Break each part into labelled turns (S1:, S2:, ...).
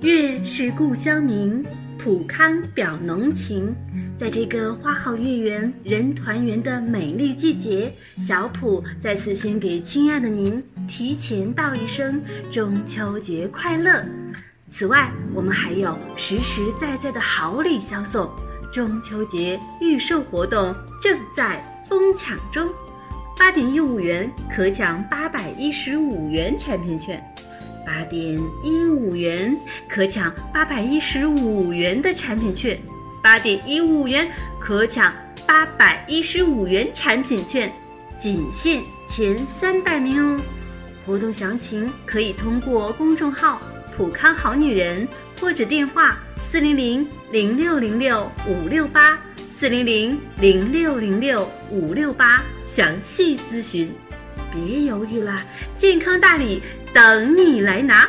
S1: 月是故乡明，普康表浓情。在这个花好月圆、人团圆的美丽季节，小普再次先给亲爱的您提前道一声中秋节快乐。此外，我们还有实实在在的好礼相送，中秋节预售活动正在疯抢中，八点一五元可抢八百一十五元产品券。八点一五元可抢八百一十五元的产品券，八点一五元可抢八百一十五元产品券，仅限前三百名哦。活动详情可以通过公众号“普康好女人”或者电话四零零零六零六五六八四零零零六零六五六八详细咨询。别犹豫了，健康大礼！等你来拿！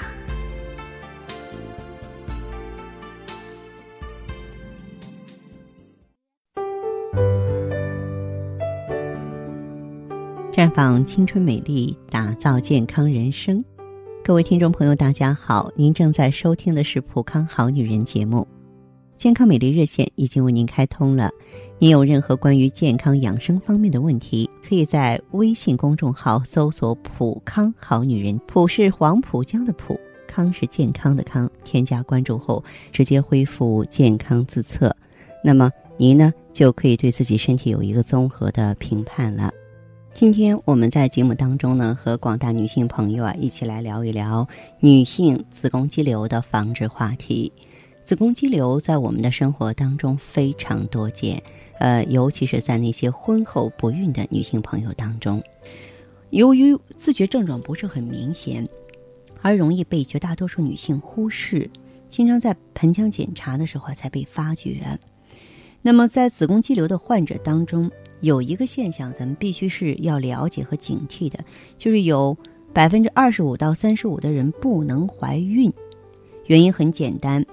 S2: 绽放青春美丽，打造健康人生。各位听众朋友，大家好，您正在收听的是《普康好女人》节目，健康美丽热线已经为您开通了。您有任何关于健康养生方面的问题，可以在微信公众号搜索“普康好女人”，普是黄浦江的浦，康是健康的康。添加关注后，直接恢复健康自测，那么您呢就可以对自己身体有一个综合的评判了。今天我们在节目当中呢，和广大女性朋友啊一起来聊一聊女性子宫肌瘤的防治话题。子宫肌瘤在我们的生活当中非常多见。呃，尤其是在那些婚后不孕的女性朋友当中，由于自觉症状不是很明显，而容易被绝大多数女性忽视，经常在盆腔检查的时候才被发觉。那么，在子宫肌瘤的患者当中，有一个现象，咱们必须是要了解和警惕的，就是有百分之二十五到三十五的人不能怀孕，原因很简单，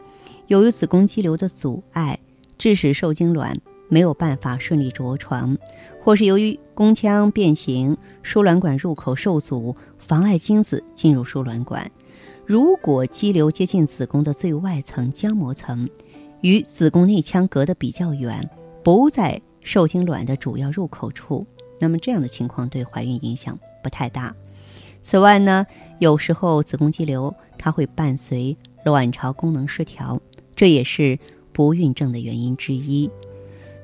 S2: 由于子宫肌瘤的阻碍，致使受精卵。没有办法顺利着床，或是由于宫腔变形，输卵管入口受阻，妨碍精子进入输卵管。如果肌瘤接近子宫的最外层浆膜层，与子宫内腔隔得比较远，不在受精卵的主要入口处，那么这样的情况对怀孕影响不太大。此外呢，有时候子宫肌瘤它会伴随卵巢功能失调，这也是不孕症的原因之一。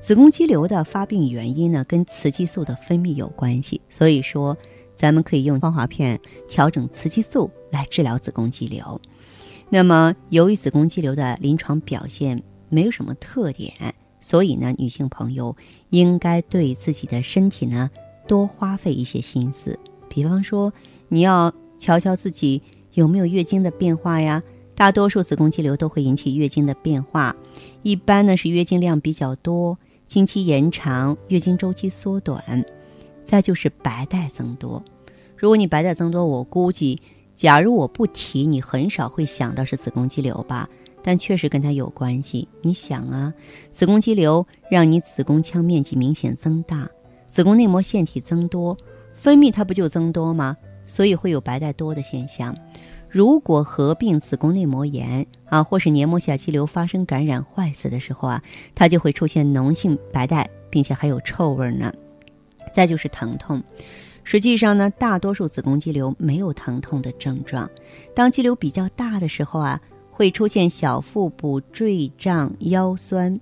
S2: 子宫肌瘤的发病原因呢，跟雌激素的分泌有关系，所以说，咱们可以用芳华片调整雌激素来治疗子宫肌瘤。那么，由于子宫肌瘤的临床表现没有什么特点，所以呢，女性朋友应该对自己的身体呢多花费一些心思。比方说，你要瞧瞧自己有没有月经的变化呀。大多数子宫肌瘤都会引起月经的变化，一般呢是月经量比较多。经期延长，月经周期缩短，再就是白带增多。如果你白带增多，我估计，假如我不提，你很少会想到是子宫肌瘤吧？但确实跟它有关系。你想啊，子宫肌瘤让你子宫腔面积明显增大，子宫内膜腺体增多，分泌它不就增多吗？所以会有白带多的现象。如果合并子宫内膜炎啊，或是黏膜下肌瘤发生感染坏死的时候啊，它就会出现脓性白带，并且还有臭味呢。再就是疼痛，实际上呢，大多数子宫肌瘤没有疼痛的症状。当肌瘤比较大的时候啊，会出现小腹部坠胀、腰酸。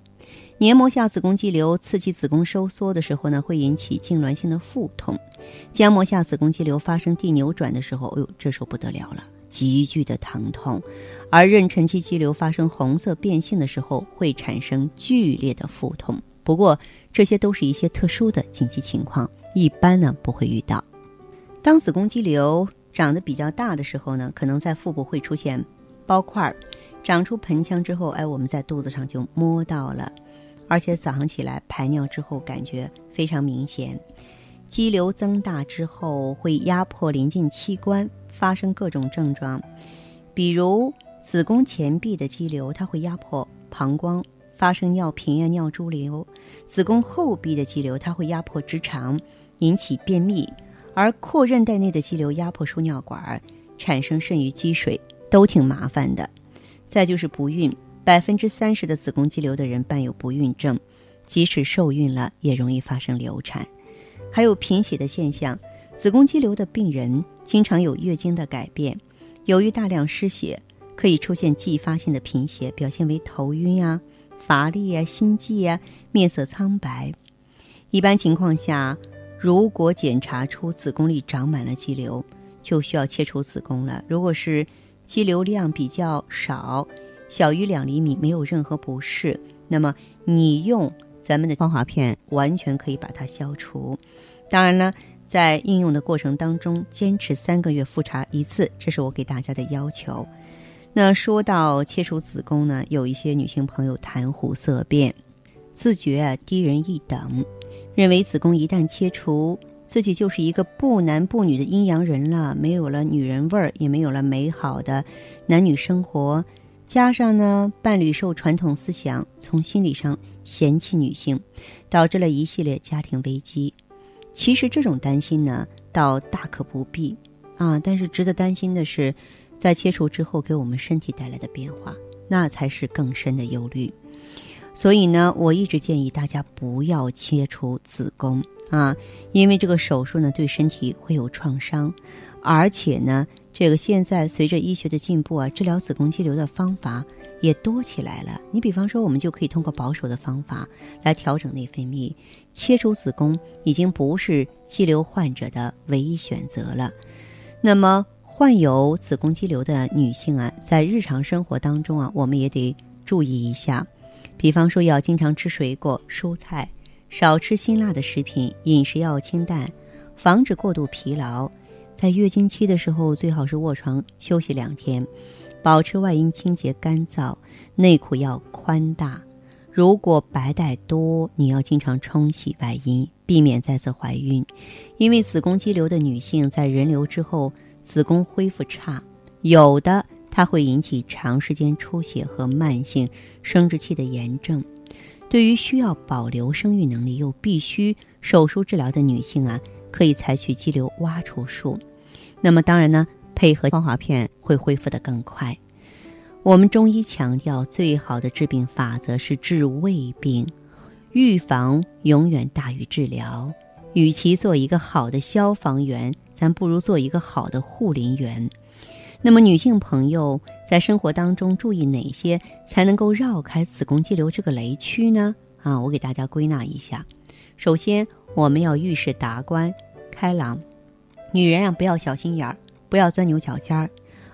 S2: 黏膜下子宫肌瘤刺激子宫收缩的时候呢，会引起痉挛性的腹痛。浆膜下子宫肌瘤发生递扭转的时候，哎呦，这时候不得了了。急剧的疼痛，而妊娠期肌瘤发生红色变性的时候，会产生剧烈的腹痛。不过，这些都是一些特殊的紧急情况，一般呢不会遇到。当子宫肌瘤长得比较大的时候呢，可能在腹部会出现包块儿，长出盆腔之后，哎，我们在肚子上就摸到了，而且早上起来排尿之后感觉非常明显。肌瘤增大之后会压迫临近器官。发生各种症状，比如子宫前壁的肌瘤，它会压迫膀胱，发生尿频呀、尿潴留；子宫后壁的肌瘤，它会压迫直肠，引起便秘；而阔韧带内的肌瘤压迫输尿管，产生肾盂积水，都挺麻烦的。再就是不孕，百分之三十的子宫肌瘤的人伴有不孕症，即使受孕了也容易发生流产。还有贫血的现象，子宫肌瘤的病人经常有月经的改变，由于大量失血，可以出现继发性的贫血，表现为头晕啊、乏力啊、心悸啊、面色苍白。一般情况下，如果检查出子宫里长满了肌瘤，就需要切除子宫了。如果是肌瘤量比较少，小于两厘米，没有任何不适，那么你用咱们的芳华片完全可以把它消除。当然呢，在应用的过程当中，坚持三个月复查一次，这是我给大家的要求。那说到切除子宫呢，有一些女性朋友谈虎色变，自觉低人一等，认为子宫一旦切除。自己就是一个不男不女的阴阳人了，没有了女人味儿，也没有了美好的男女生活。加上呢，伴侣受传统思想，从心理上嫌弃女性，导致了一系列家庭危机。其实这种担心呢，倒大可不必啊。但是值得担心的是，在切除之后给我们身体带来的变化，那才是更深的忧虑。所以呢，我一直建议大家不要切除子宫。啊，因为这个手术呢对身体会有创伤，而且呢，这个现在随着医学的进步啊，治疗子宫肌瘤的方法也多起来了。你比方说，我们就可以通过保守的方法来调整内分泌，切除子宫已经不是肌瘤患者的唯一选择了。那么，患有子宫肌瘤的女性啊，在日常生活当中啊，我们也得注意一下，比方说要经常吃水果、蔬菜。少吃辛辣的食品，饮食要清淡，防止过度疲劳。在月经期的时候，最好是卧床休息两天，保持外阴清洁干燥，内裤要宽大。如果白带多，你要经常冲洗外阴，避免再次怀孕。因为子宫肌瘤的女性在人流之后，子宫恢复差，有的它会引起长时间出血和慢性生殖器的炎症。对于需要保留生育能力又必须手术治疗的女性啊，可以采取肌瘤挖除术。那么当然呢，配合光华片会恢复的更快。我们中医强调，最好的治病法则是治未病，预防永远大于治疗。与其做一个好的消防员，咱不如做一个好的护林员。那么女性朋友在生活当中注意哪些才能够绕开子宫肌瘤这个雷区呢？啊，我给大家归纳一下。首先，我们要遇事达观、开朗，女人啊不要小心眼儿，不要钻牛角尖儿。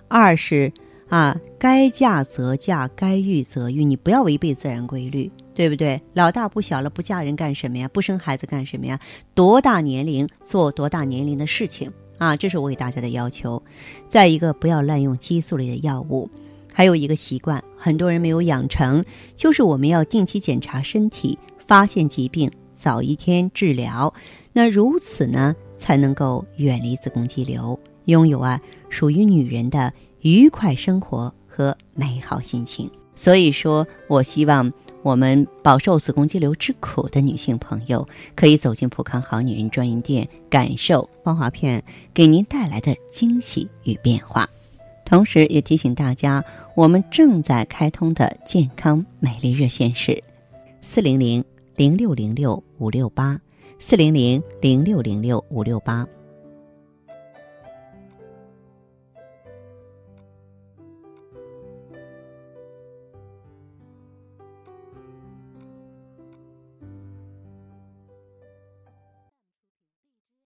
S2: 二是啊，该嫁则嫁，该育则育，你不要违背自然规律，对不对？老大不小了，不嫁人干什么呀？不生孩子干什么呀？多大年龄做多大年龄的事情。啊，这是我给大家的要求。再一个，不要滥用激素类的药物。还有一个习惯，很多人没有养成，就是我们要定期检查身体，发现疾病，早一天治疗。那如此呢，才能够远离子宫肌瘤，拥有啊属于女人的愉快生活和美好心情。所以说我希望。我们饱受子宫肌瘤之苦的女性朋友，可以走进普康好女人专营店，感受芳华片给您带来的惊喜与变化。同时，也提醒大家，我们正在开通的健康美丽热线是四零零零六零六五六八四零零零六零六五六八。